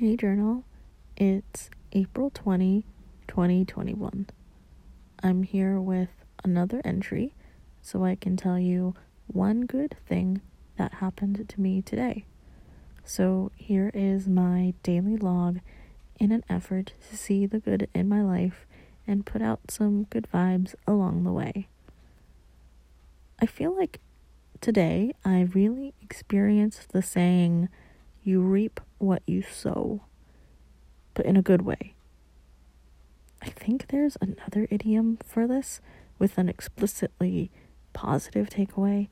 Hey Journal, it's April 20, 2021. I'm here with another entry so I can tell you one good thing that happened to me today. So here is my daily log in an effort to see the good in my life and put out some good vibes along the way. I feel like today I really experienced the saying, you reap what you sow, but in a good way. I think there's another idiom for this with an explicitly positive takeaway,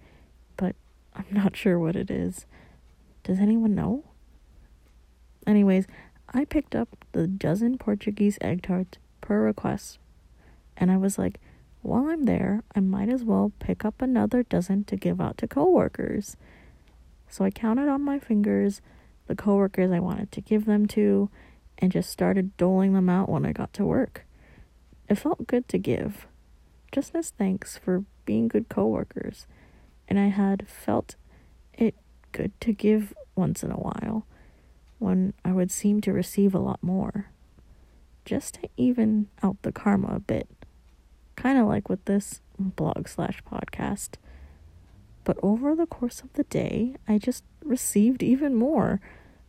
but I'm not sure what it is. Does anyone know? Anyways, I picked up the dozen Portuguese egg tarts per request, and I was like, while I'm there, I might as well pick up another dozen to give out to coworkers. So I counted on my fingers the coworkers I wanted to give them to and just started doling them out when I got to work. It felt good to give, just as thanks for being good coworkers, and I had felt it good to give once in a while when I would seem to receive a lot more, just to even out the karma a bit, kind of like with this blog slash podcast. But over the course of the day, I just received even more.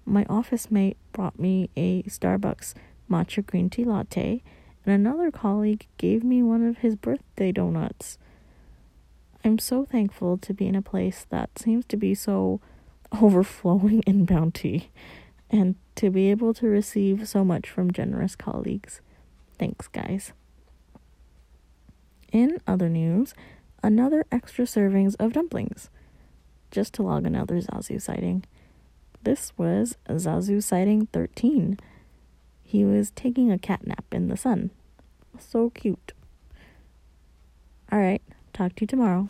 My office mate brought me a Starbucks matcha green tea latte, and another colleague gave me one of his birthday donuts. I'm so thankful to be in a place that seems to be so overflowing in bounty and to be able to receive so much from generous colleagues. Thanks, guys. In other news, another extra servings of dumplings. Just to log another Zazu sighting. This was Zazu sighting 13. He was taking a cat nap in the sun. So cute. Alright, talk to you tomorrow.